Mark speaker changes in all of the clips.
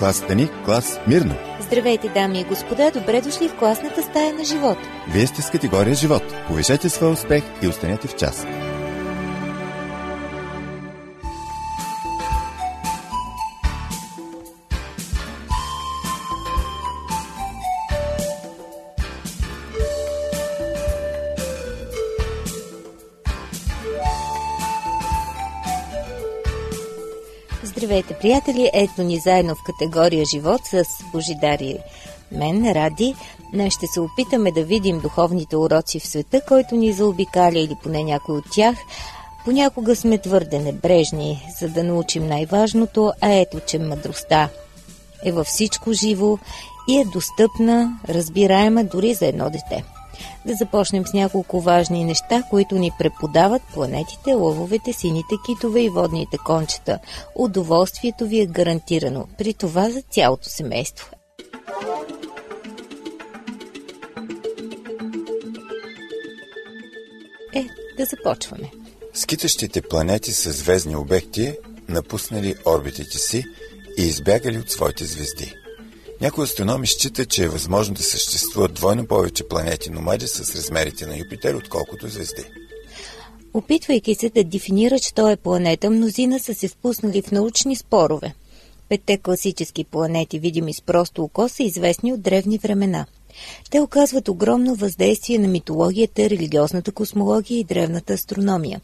Speaker 1: клас Стани, клас Мирно.
Speaker 2: Здравейте, дами и господа, добре дошли в класната стая на живот.
Speaker 1: Вие сте с категория живот. Повишете своя успех и останете в час.
Speaker 2: Здравейте, приятели! Ето ни заедно в категория живот с Божидари мен, Ради. Днес ще се опитаме да видим духовните уроци в света, който ни заобикаля или поне някой от тях. Понякога сме твърде небрежни, за да научим най-важното, а ето, че мъдростта е във всичко живо и е достъпна, разбираема дори за едно дете да започнем с няколко важни неща, които ни преподават планетите, лъвовете, сините китове и водните кончета. Удоволствието ви е гарантирано, при това за цялото семейство. Е, да започваме.
Speaker 1: Скитащите планети са звездни обекти, напуснали орбитите си и избягали от своите звезди. Някои астрономи считат, че е възможно да съществуват двойно повече планети номади с размерите на Юпитер, отколкото звезди.
Speaker 2: Опитвайки се да дефинират, що е планета, мнозина са се впуснали в научни спорове. Петте класически планети, видими с просто око, са известни от древни времена. Те оказват огромно въздействие на митологията, религиозната космология и древната астрономия.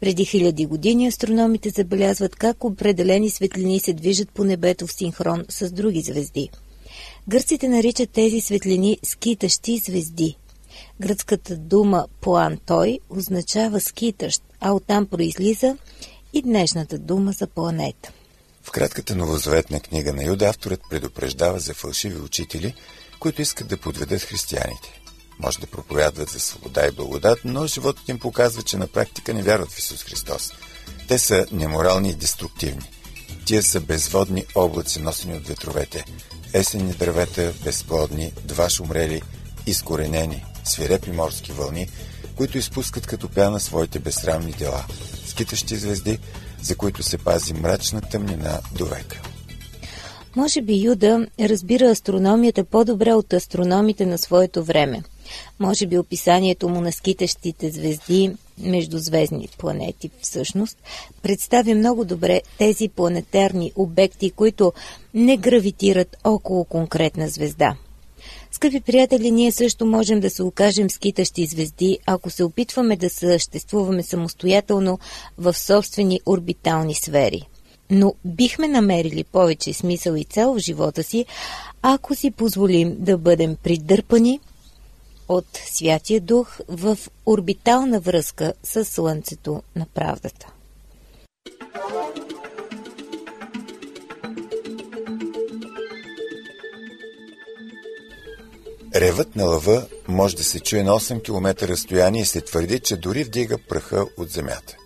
Speaker 2: Преди хиляди години астрономите забелязват как определени светлини се движат по небето в синхрон с други звезди – Гърците наричат тези светлини скитащи звезди. Гръцката дума плантой означава скитащ, а оттам произлиза и днешната дума за планета.
Speaker 1: В кратката новозаветна книга на Юда авторът предупреждава за фалшиви учители, които искат да подведат християните. Може да проповядват за свобода и благодат, но животът им показва, че на практика не вярват в Исус Христос. Те са неморални и деструктивни. Тия са безводни облаци, носени от ветровете есенни дървета, безплодни, два шумрели, изкоренени, свирепи морски вълни, които изпускат като пяна своите безсрамни дела, скитащи звезди, за които се пази мрачна тъмнина до века.
Speaker 2: Може би Юда разбира астрономията по-добре от астрономите на своето време. Може би описанието му на скитащите звезди, междузвездни планети всъщност, представя много добре тези планетарни обекти, които не гравитират около конкретна звезда. Скъпи приятели, ние също можем да се окажем скитащи звезди, ако се опитваме да съществуваме самостоятелно в собствени орбитални сфери. Но бихме намерили повече смисъл и цел в живота си, ако си позволим да бъдем придърпани от Святия Дух в орбитална връзка с Слънцето на правдата.
Speaker 1: Ревът на лъва може да се чуе на 8 км разстояние и се твърди, че дори вдига праха от земята.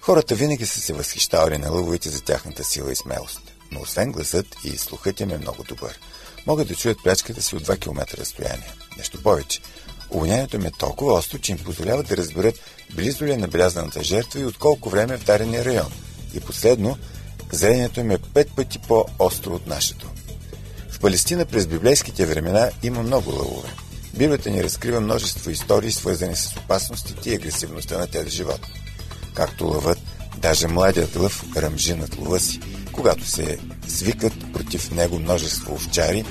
Speaker 1: Хората винаги са се възхищавали на лъвовете за тяхната сила и смелост. Но освен гласът и слухът им е много добър. Могат да чуят плячката си от 2 км разстояние. Нещо повече. Обонянието им е толкова остро, че им позволява да разберат близо ли е набелязаната жертва и от колко време е в дарения район. И последно, зрението им е пет пъти по-остро от нашето. В Палестина през библейските времена има много лъвове. Библията ни разкрива множество истории, свързани с опасностите и агресивността на тези животни. Както лъвът, даже младият лъв ръмжи над лъва си, когато се свикат против него множество овчари,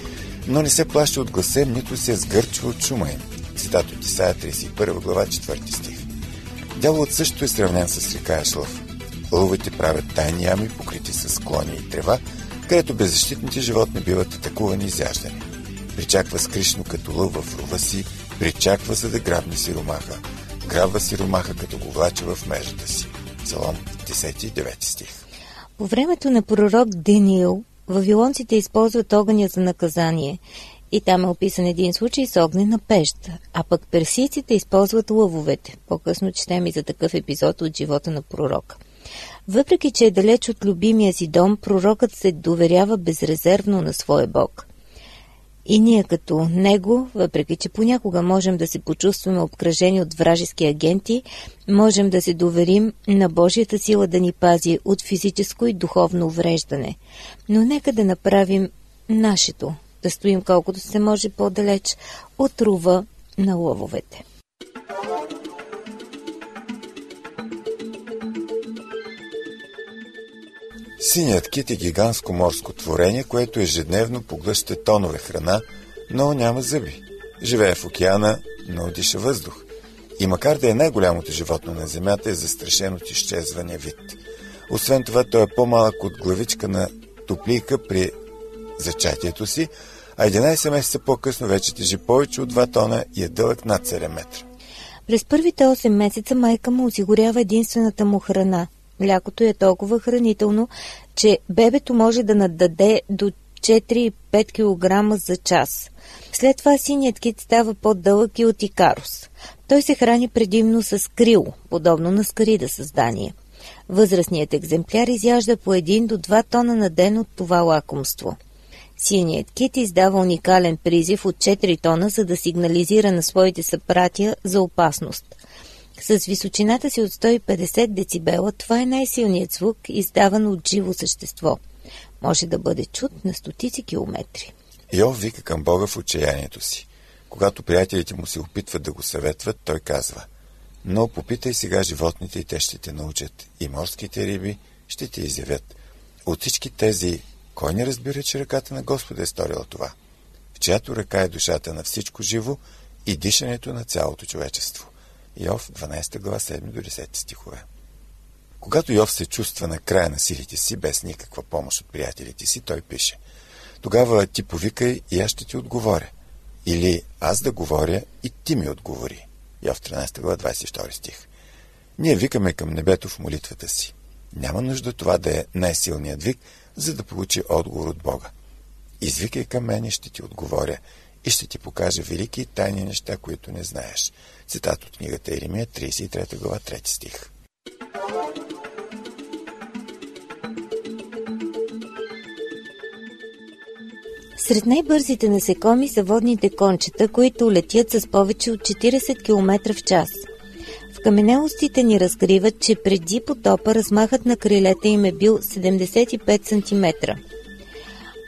Speaker 1: но не се плаща от гласа нито се сгърчва от шума им. Цитат от Исаия 31 глава 4 стих. Дяволът също е сравнен с река Ешлъв. Лъвовете правят тайни ями, покрити с склони и трева, където беззащитните животни биват атакувани и изяждани. Причаква скришно като лъв в рова си, причаква за да грабне сиромаха. Грабва сиромаха, като го влача в мрежата си. Псалом 10 и 9 стих.
Speaker 2: По времето на пророк Даниил, вавилонците използват огъня за наказание и там е описан един случай с огнена пеща, а пък персийците използват лъвовете. По-късно четем и за такъв епизод от живота на пророка. Въпреки, че е далеч от любимия си дом, пророкът се доверява безрезервно на своя Бог. И ние като него, въпреки че понякога можем да се почувстваме обкръжени от вражески агенти, можем да се доверим на Божията сила да ни пази от физическо и духовно увреждане. Но нека да направим нашето, да стоим колкото се може по-далеч от рува на лъвовете.
Speaker 1: Синият кит е гигантско морско творение, което ежедневно поглъща тонове храна, но няма зъби. Живее в океана, но диша въздух. И макар да е най-голямото животно на Земята, е застрашен от изчезване вид. Освен това, той е по-малък от главичка на топлийка при зачатието си, а 11 месеца по-късно вече тежи повече от 2 тона и е дълъг над 7 метра.
Speaker 2: През първите 8 месеца майка му осигурява единствената му храна. Млякото е толкова хранително, че бебето може да нададе до 4-5 кг за час. След това синият кит става по-дълъг и от икарус. Той се храни предимно с крило, подобно на скарида създание. Възрастният екземпляр изяжда по 1 до 2 тона на ден от това лакомство. Синият кит издава уникален призив от 4 тона, за да сигнализира на своите съпратия за опасност. С височината си от 150 децибела, това е най-силният звук, издаван от живо същество. Може да бъде чут на стотици километри.
Speaker 1: Йов вика към Бога в отчаянието си. Когато приятелите му се опитват да го съветват, той казва Но попитай сега животните и те ще те научат, и морските риби ще те изявят. От всички тези, кой не разбира, че ръката на Господа е сторила това? В чиято ръка е душата на всичко живо и дишането на цялото човечество. Йов, 12 глава, 7 до 10 стихове. Когато Йов се чувства на края на силите си, без никаква помощ от приятелите си, той пише Тогава ти повикай и аз ще ти отговоря. Или аз да говоря и ти ми отговори. Йов 13 глава, 22 стих. Ние викаме към небето в молитвата си. Няма нужда това да е най-силният вик, за да получи отговор от Бога. Извикай към мен и ще ти отговоря и ще ти покажа велики и тайни неща, които не знаеш. Цитат от книгата Еремия, 33 глава, 3 стих.
Speaker 2: Сред най-бързите насекоми са водните кончета, които летят с повече от 40 км в час. В каменелостите ни разкриват, че преди потопа размахът на крилета им е бил 75 см.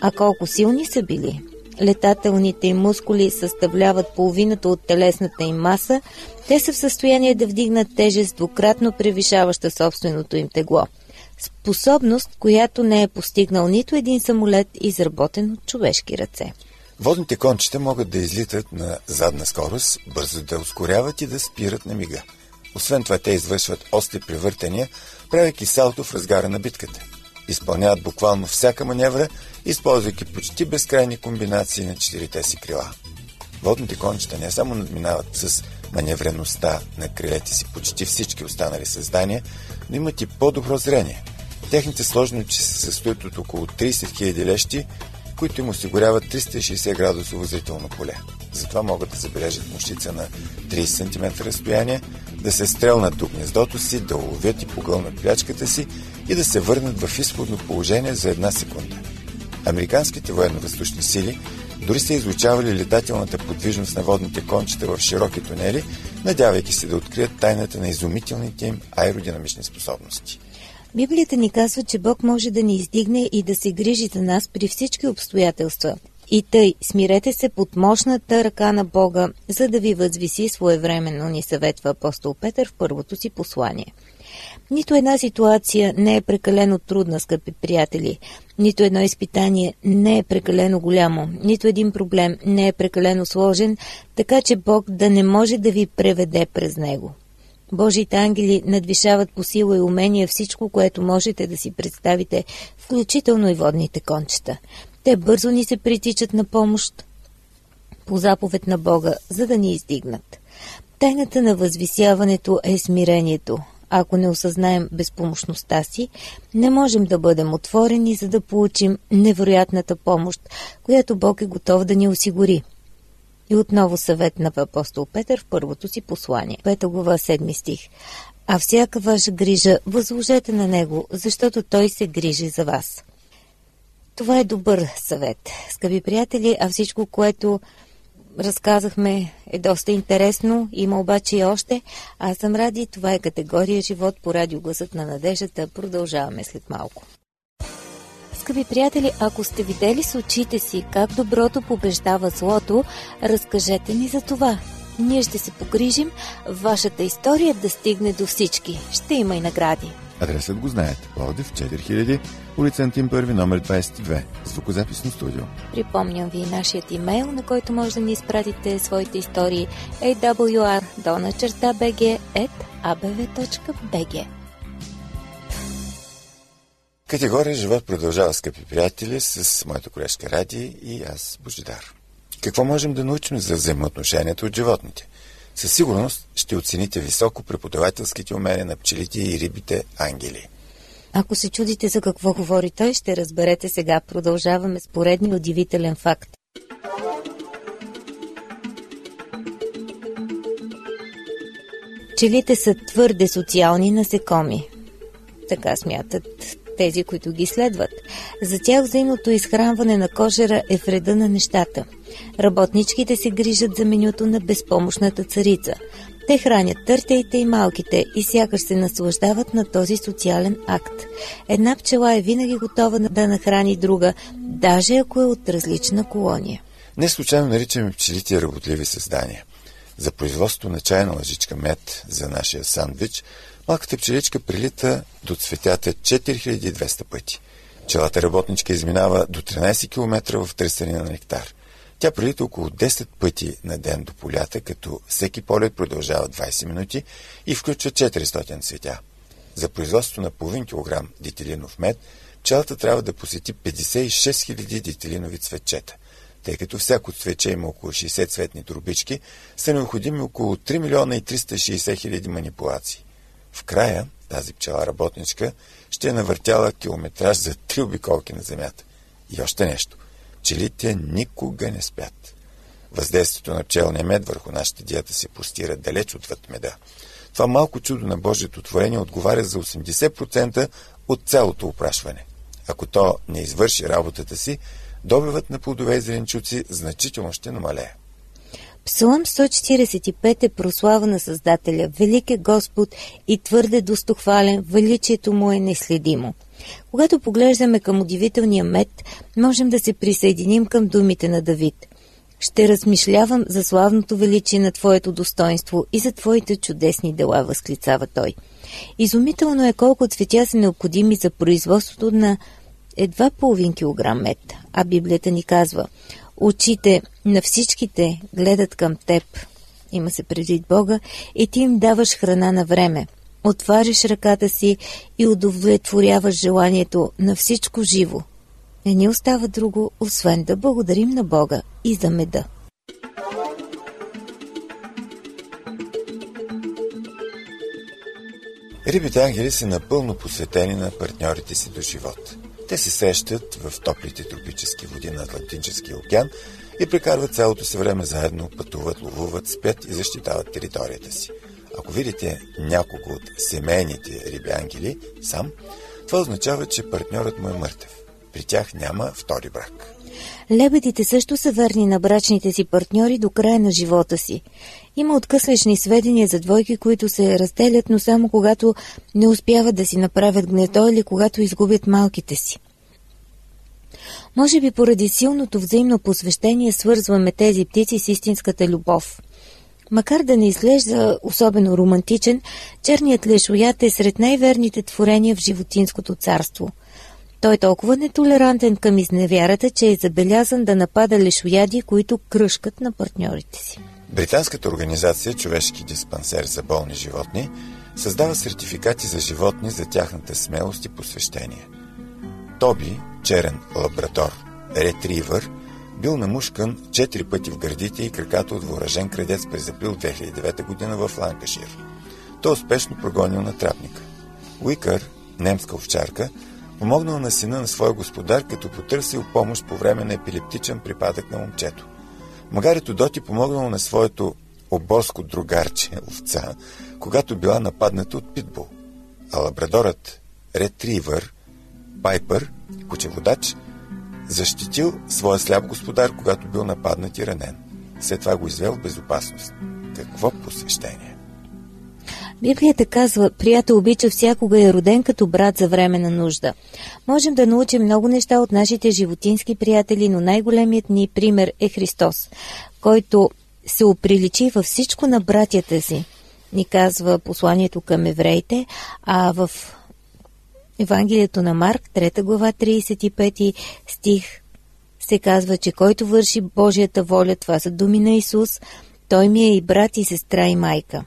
Speaker 2: А колко силни са били? Летателните им мускули съставляват половината от телесната им маса, те са в състояние да вдигнат тежест двукратно превишаваща собственото им тегло. Способност, която не е постигнал нито един самолет, изработен от човешки ръце.
Speaker 1: Водните кончета могат да излитат на задна скорост, бързо да ускоряват и да спират на мига. Освен това, те извършват остри превъртания, правейки салто в разгара на битката. Изпълняват буквално всяка маневра, използвайки почти безкрайни комбинации на четирите си крила. Водните кончета не само надминават с маневреността на крилете си почти всички останали създания, но имат и по-добро зрение. Техните сложности се състоят от около 30 000 лещи, които им осигуряват 360 градусово зрително поле. Затова могат да забележат мушица на 30 см разстояние, да се стрелнат до гнездото си, да уловят и погълнат плячката си и да се върнат в изходно положение за една секунда. Американските военно-въздушни сили дори са изучавали летателната подвижност на водните кончета в широки тунели, надявайки се да открият тайната на изумителните им аеродинамични способности.
Speaker 2: Библията ни казва, че Бог може да ни издигне и да се грижи за нас при всички обстоятелства. И тъй, смирете се под мощната ръка на Бога, за да ви възвиси своевременно, ни съветва апостол Петър в първото си послание. Нито една ситуация не е прекалено трудна, скъпи приятели. Нито едно изпитание не е прекалено голямо. Нито един проблем не е прекалено сложен, така че Бог да не може да ви преведе през него. Божиите ангели надвишават по сила и умения всичко, което можете да си представите, включително и водните кончета. Те бързо ни се притичат на помощ по заповед на Бога, за да ни издигнат. Тайната на възвисяването е смирението. Ако не осъзнаем безпомощността си, не можем да бъдем отворени, за да получим невероятната помощ, която Бог е готов да ни осигури. И отново съвет на апостол Петър в първото си послание. Пета глава, седми стих. А всяка ваша грижа възложете на Него, защото Той се грижи за вас. Това е добър съвет, скъпи приятели, а всичко, което разказахме е доста интересно, има обаче и още. Аз съм Ради, това е категория живот по радиогласът на надеждата. Продължаваме след малко. Скъпи приятели, ако сте видели с очите си как доброто побеждава злото, разкажете ни за това. Ние ще се погрижим вашата история да стигне до всички. Ще има и награди.
Speaker 1: Адресът го знаете. Пловдив 4000, улица Антим 1, номер 22. Звукозаписно студио.
Speaker 2: Припомням ви нашият имейл, на който може да ни изпратите своите истории awr.bg.abv.bg
Speaker 1: Категория Живот продължава, скъпи приятели, с моята колежка Ради и аз, Божидар. Какво можем да научим за взаимоотношението от животните? Със сигурност ще оцените високо преподавателските умения на пчелите и рибите ангели.
Speaker 2: Ако се чудите за какво говори той, ще разберете сега. Продължаваме с поредния удивителен факт. Пчелите са твърде социални насекоми. Така смятат тези, които ги следват. За тях взаимното изхранване на кожера е вреда на нещата. Работничките се грижат за менюто на безпомощната царица. Те хранят търтеите и малките и сякаш се наслаждават на този социален акт. Една пчела е винаги готова да нахрани друга, даже ако е от различна колония.
Speaker 1: Не случайно наричаме пчелите работливи създания. За производство на чайна лъжичка мед за нашия сандвич – Малката пчеличка прилита до цветята 4200 пъти. Пчелата работничка изминава до 13 км в търсене на нектар. Тя прилита около 10 пъти на ден до полята, като всеки полет продължава 20 минути и включва 400 цветя. За производство на половин килограм дителинов мед, пчелата трябва да посети 56 000 дителинови цветчета. Тъй като всяко цвече има около 60 цветни трубички, са необходими около 3 милиона и 360 хиляди манипулации. В края тази пчела работничка ще е навъртяла километраж за три обиколки на земята. И още нещо. Пчелите никога не спят. Въздействието на пчелния мед върху нашата диета се постира далеч отвъд меда. Това малко чудо на Божието творение отговаря за 80% от цялото опрашване. Ако то не извърши работата си, добивът на плодове и зеленчуци значително ще намалее.
Speaker 2: Псалом 145 е прослава на Създателя, велик е Господ и твърде достохвален, величието му е неследимо. Когато поглеждаме към удивителния мед, можем да се присъединим към думите на Давид. Ще размишлявам за славното величие на Твоето достоинство и за Твоите чудесни дела, възклицава той. Изумително е колко цветя са необходими за производството на едва половин килограм мед, а Библията ни казва – Очите на всичките гледат към теб, има се предвид Бога, и ти им даваш храна на време. Отваряш ръката си и удовлетворяваш желанието на всичко живо. Не ни остава друго, освен да благодарим на Бога и за меда.
Speaker 1: Рибите ангели са напълно посветени на партньорите си до живот. Те се срещат в топлите тропически води на Атлантическия океан и прекарват цялото си време заедно, пътуват, ловуват, спят и защитават територията си. Ако видите няколко от семейните риби сам, това означава, че партньорът му е мъртъв. При тях няма втори брак.
Speaker 2: Лебедите също са верни на брачните си партньори до края на живота си. Има откъслечни сведения за двойки, които се разделят, но само когато не успяват да си направят гнездо или когато изгубят малките си. Може би поради силното взаимно посвещение свързваме тези птици с истинската любов. Макар да не изглежда особено романтичен, черният лешоят е сред най-верните творения в животинското царство. Той е толкова нетолерантен към изневярата, че е забелязан да напада лешояди, които кръшкат на партньорите си.
Speaker 1: Британската организация Човешки диспансер за болни животни създава сертификати за животни за тяхната смелост и посвещение. Тоби, черен лабрадор, ретривър, бил намушкан четири пъти в гърдите и краката от въоръжен крадец през април 2009 година в Ланкашир. Той успешно прогонил на трапника. Уикър, немска овчарка, помогнал на сина на своя господар, като потърсил помощ по време на епилептичен припадък на момчето. Магарито Доти помогнал на своето оборско другарче, овца, когато била нападната от питбул. А лабрадорът Ретривър, Пайпър, кучеводач, защитил своя сляп господар, когато бил нападнат и ранен. След това го извел в безопасност. Какво посвещение!
Speaker 2: Библията казва, приятел обича всякога е роден като брат за време на нужда. Можем да научим много неща от нашите животински приятели, но най-големият ни пример е Христос, който се оприличи във всичко на братята си, ни казва посланието към евреите, а в Евангелието на Марк, 3 глава, 35 стих, се казва, че който върши Божията воля, това са думи на Исус, той ми е и брат, и сестра, и майка.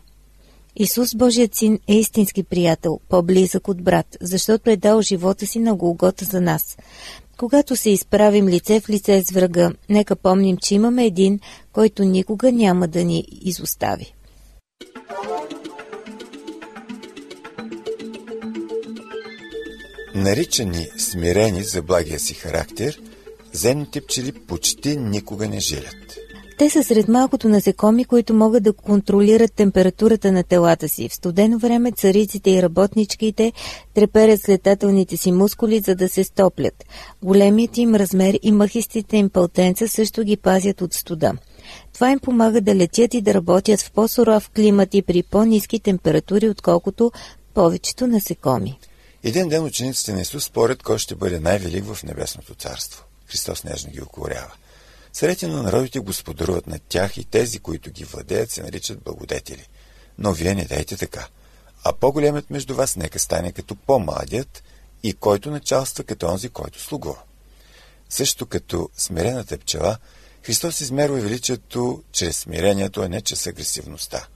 Speaker 2: Исус, Божият син, е истински приятел, по-близък от брат, защото е дал живота си на Голгота за нас. Когато се изправим лице в лице с врага, нека помним, че имаме един, който никога няма да ни изостави.
Speaker 1: Наричани смирени за благия си характер, земните пчели почти никога не жилят.
Speaker 2: Те са сред малкото насекоми, които могат да контролират температурата на телата си. В студено време цариците и работничките треперят с летателните си мускули, за да се стоплят. Големият им размер и мъхистите им пълтенца също ги пазят от студа. Това им помага да летят и да работят в по-суров климат и при по-низки температури, отколкото повечето насекоми.
Speaker 1: Един ден учениците на Исус спорят кой ще бъде най-велик в Небесното царство. Христос нежно ги окорява. Срете на народите господаруват над тях и тези, които ги владеят, се наричат благодетели. Но вие не дайте така. А по-големът между вас нека стане като по-младият и който началства като онзи, който слугува. Също като смирената пчела, Христос измерва величието чрез смирението, а не чрез агресивността.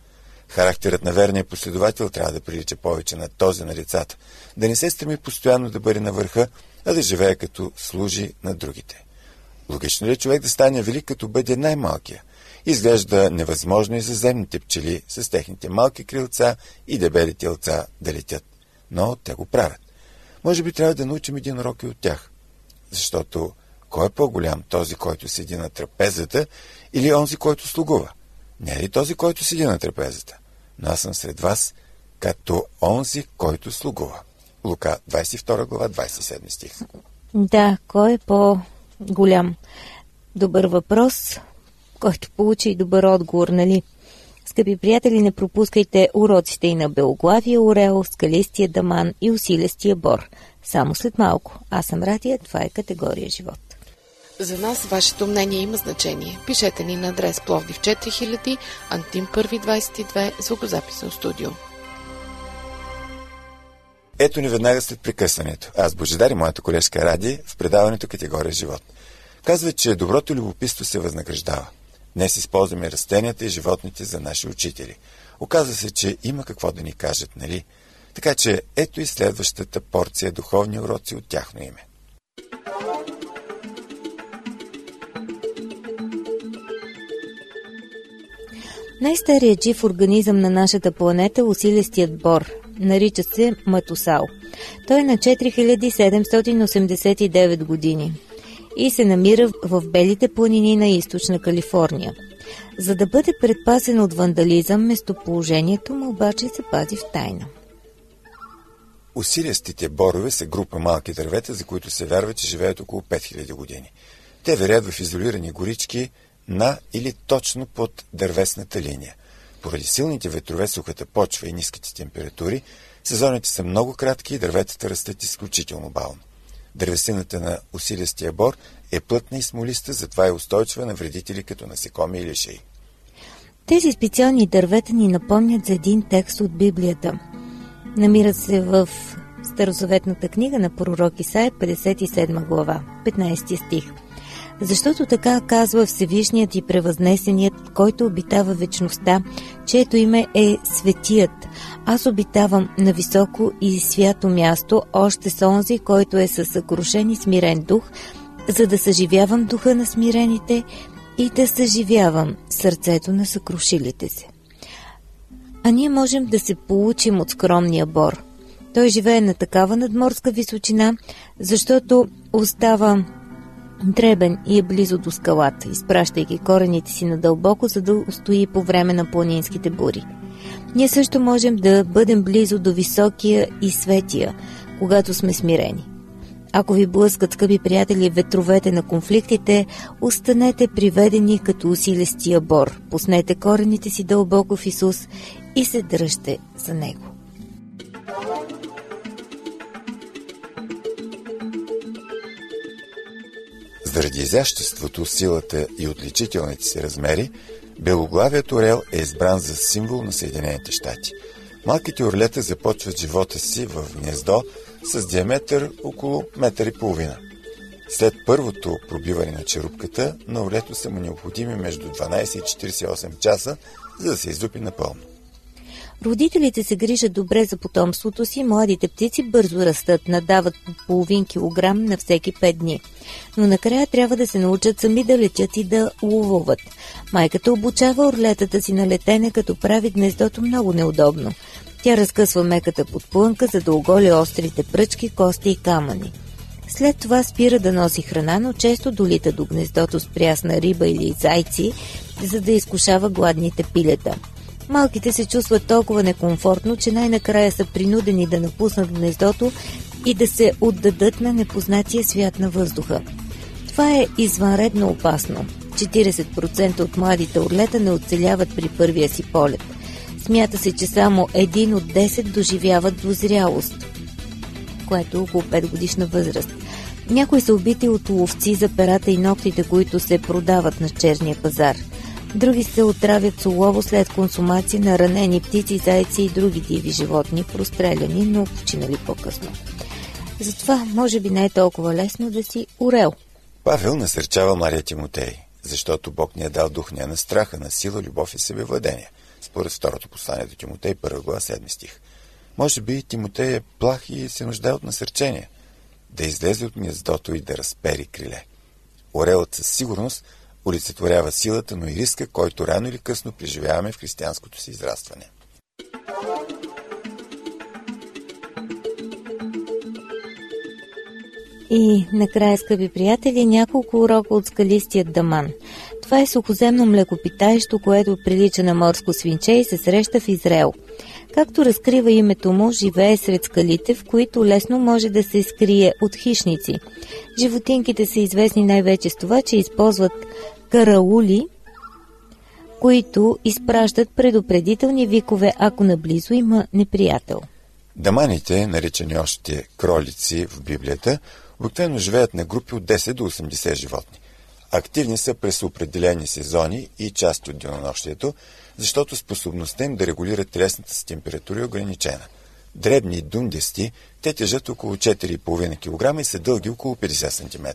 Speaker 1: Характерът на верния последовател трябва да прилича повече на този на децата, да не се стреми постоянно да бъде на върха, а да живее като служи на другите. Логично ли е човек да стане велик, като бъде най-малкия? Изглежда невъзможно и за земните пчели с техните малки крилца и дебели телца да летят. Но те го правят. Може би трябва да научим един урок и от тях. Защото кой е по-голям? Този, който седи на трапезата или онзи, който слугува? Не е ли този, който седи на трапезата? Но аз съм сред вас, като онзи, който слугува. Лука, 22 глава, 27 стих.
Speaker 2: Да, кой е по голям. Добър въпрос, който получи и добър отговор, нали? Скъпи приятели, не пропускайте уроците и на Белоглавия Орел, Скалистия Даман и Усилестия Бор. Само след малко. Аз съм Ратия, това е категория живот.
Speaker 3: За нас вашето мнение има значение. Пишете ни на адрес Пловдив 4000, Антим 122, звукозаписно студио.
Speaker 1: Ето ни веднага след прекъсването. Аз Божидар и моята колежка Ради в предаването категория живот. Казва, че доброто любопитство се възнаграждава. Днес използваме растенията и животните за наши учители. Оказва се, че има какво да ни кажат, нали? Така че ето и следващата порция духовни уроци от тяхно име.
Speaker 2: Най-старият жив организъм на нашата планета е усилестият бор. Нарича се Матусал. Той е на 4789 години и се намира в белите планини на източна Калифорния. За да бъде предпасен от вандализъм, местоположението му обаче се пази в тайна.
Speaker 1: Усилиястите борове са група малки дървета, за които се вярва, че живеят около 5000 години. Те верят в изолирани горички на или точно под дървесната линия. Поради силните ветрове, сухата почва и ниските температури, сезоните са много кратки и дърветата растат изключително бавно. Дървесината на усилистия бор е плътна и смолиста, затова е устойчива на вредители като насекоми или шеи.
Speaker 2: Тези специални дървета ни напомнят за един текст от Библията. Намират се в Старозаветната книга на пророк Исаия, 57 глава, 15 стих. Защото така казва Всевишният и превъзнесеният, който обитава вечността, чието име е Светият. Аз обитавам на високо и свято място, още с онзи, който е със съкрушен и смирен дух, за да съживявам духа на смирените и да съживявам сърцето на съкрушилите се. А ние можем да се получим от скромния бор. Той живее на такава надморска височина, защото остава дребен и е близо до скалата, изпращайки корените си надълбоко, за да устои по време на планинските бури. Ние също можем да бъдем близо до високия и светия, когато сме смирени. Ако ви блъскат, скъпи приятели, ветровете на конфликтите, останете приведени като усилестия бор. Пуснете корените си дълбоко в Исус и се дръжте за Него.
Speaker 1: Заради изяществото, силата и отличителните си размери, белоглавият орел е избран за символ на Съединените щати. Малките орлета започват живота си в гнездо с диаметър около метър и половина. След първото пробиване на черупката, на орлето са му необходими между 12 и 48 часа, за да се излюпи напълно.
Speaker 2: Родителите се грижат добре за потомството си, младите птици бързо растат, надават по половин килограм на всеки 5 дни. Но накрая трябва да се научат сами да летят и да ловуват. Майката обучава орлетата си на летене, като прави гнездото много неудобно. Тя разкъсва меката подплънка, за да оголи острите пръчки, кости и камъни. След това спира да носи храна, но често долита до гнездото с прясна риба или зайци, за да изкушава гладните пилета. Малките се чувстват толкова некомфортно, че най-накрая са принудени да напуснат гнездото и да се отдадат на непознатия свят на въздуха. Това е извънредно опасно. 40% от младите орлета не оцеляват при първия си полет. Смята се, че само един от 10 доживяват до зрялост, което е около 5 годишна възраст. Някои са убити от ловци за перата и ногтите, които се продават на черния пазар – Други се отравят с улово след консумация на ранени птици, зайци и други диви животни, простреляни, но починали по-късно. Затова може би не е толкова лесно да си орел.
Speaker 1: Павел насърчава Мария Тимотей, защото Бог ни е дал дух не на страха, на сила, любов и себевладение. Според второто послание до Тимотей, първа глава, 7 стих. Може би Тимотей е плах и се нуждае от насърчение. Да излезе от гнездото и да разпери криле. Орелът със сигурност – олицетворява силата, но и риска, който рано или късно преживяваме в християнското си израстване.
Speaker 2: И накрая, скъпи приятели, няколко урока от скалистия Даман. Това е сухоземно млекопитаещо, което прилича на морско свинче и се среща в Израел. Както разкрива името му, живее сред скалите, в които лесно може да се скрие от хищници. Животинките са известни най-вече с това, че използват караули, които изпращат предупредителни викове, ако наблизо има неприятел.
Speaker 1: Даманите, наричани още кролици в Библията, обикновено живеят на групи от 10 до 80 животни. Активни са през определени сезони и части от денонощието, защото способността им да регулират телесната си температура е ограничена. Дребни дундести, те тежат около 4,5 кг и са дълги около 50 см.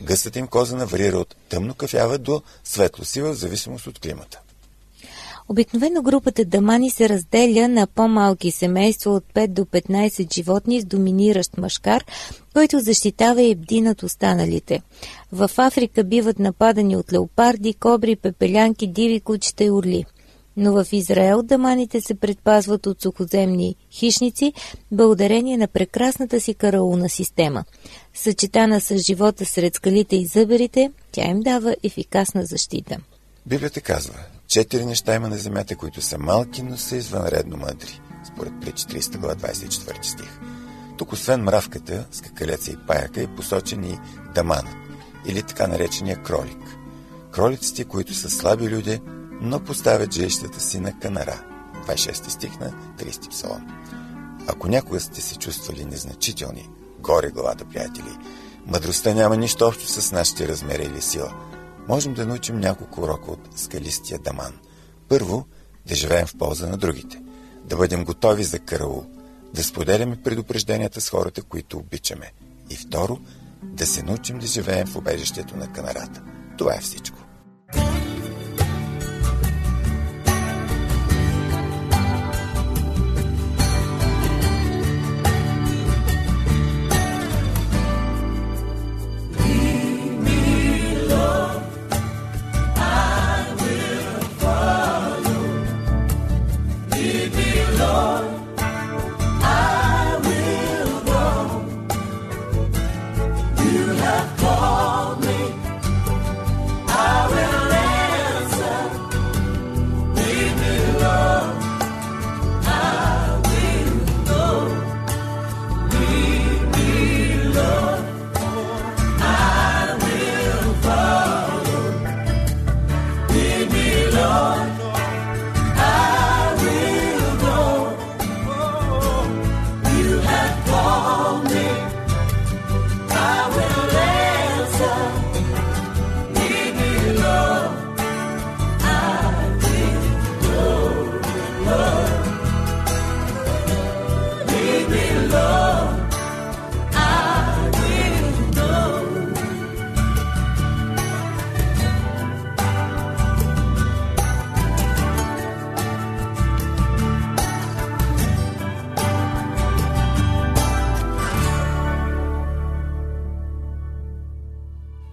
Speaker 1: Гъстата им козана варира от тъмно кафява до светло сива, в зависимост от климата.
Speaker 2: Обикновено групата дамани се разделя на по-малки семейства от 5 до 15 животни с доминиращ мъжкар, който защитава и бди над останалите. В Африка биват нападани от леопарди, кобри, пепелянки, диви кучета и орли но в Израел даманите се предпазват от сухоземни хищници благодарение на прекрасната си караулна система. Съчетана с живота сред скалите и зъберите, тя им дава ефикасна защита.
Speaker 1: Библията казва, четири неща има на земята, които са малки, но са извънредно мъдри, според притч 30 глава 24 стих. Тук освен мравката, скакалеца и паяка е посочен и даманът, или така наречения кролик. Кролиците, които са слаби люди, но поставят жилищата си на канара. 26 стих на 30 псалом. Ако някога сте се чувствали незначителни, горе главата, приятели, мъдростта няма нищо общо с нашите размери или сила. Можем да научим няколко урока от скалистия даман. Първо, да живеем в полза на другите. Да бъдем готови за караул. Да споделяме предупрежденията с хората, които обичаме. И второ, да се научим да живеем в убежището на канарата. Това е всичко.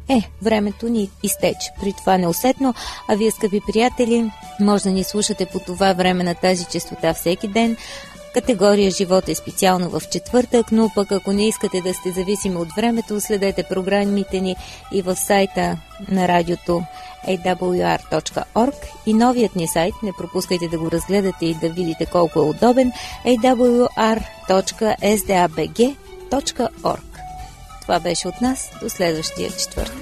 Speaker 2: Е, времето ни изтече. При това неусетно, а вие, скъпи приятели, може да ни слушате по това време на тази частота всеки ден. Категория живот е специално в четвъртък, но пък ако не искате да сте зависими от времето, следете програмите ни и в сайта на радиото awr.org и новият ни сайт, не пропускайте да го разгледате и да видите колко е удобен, awr.sdabg.org. Това беше от нас. До следващия четвъртък.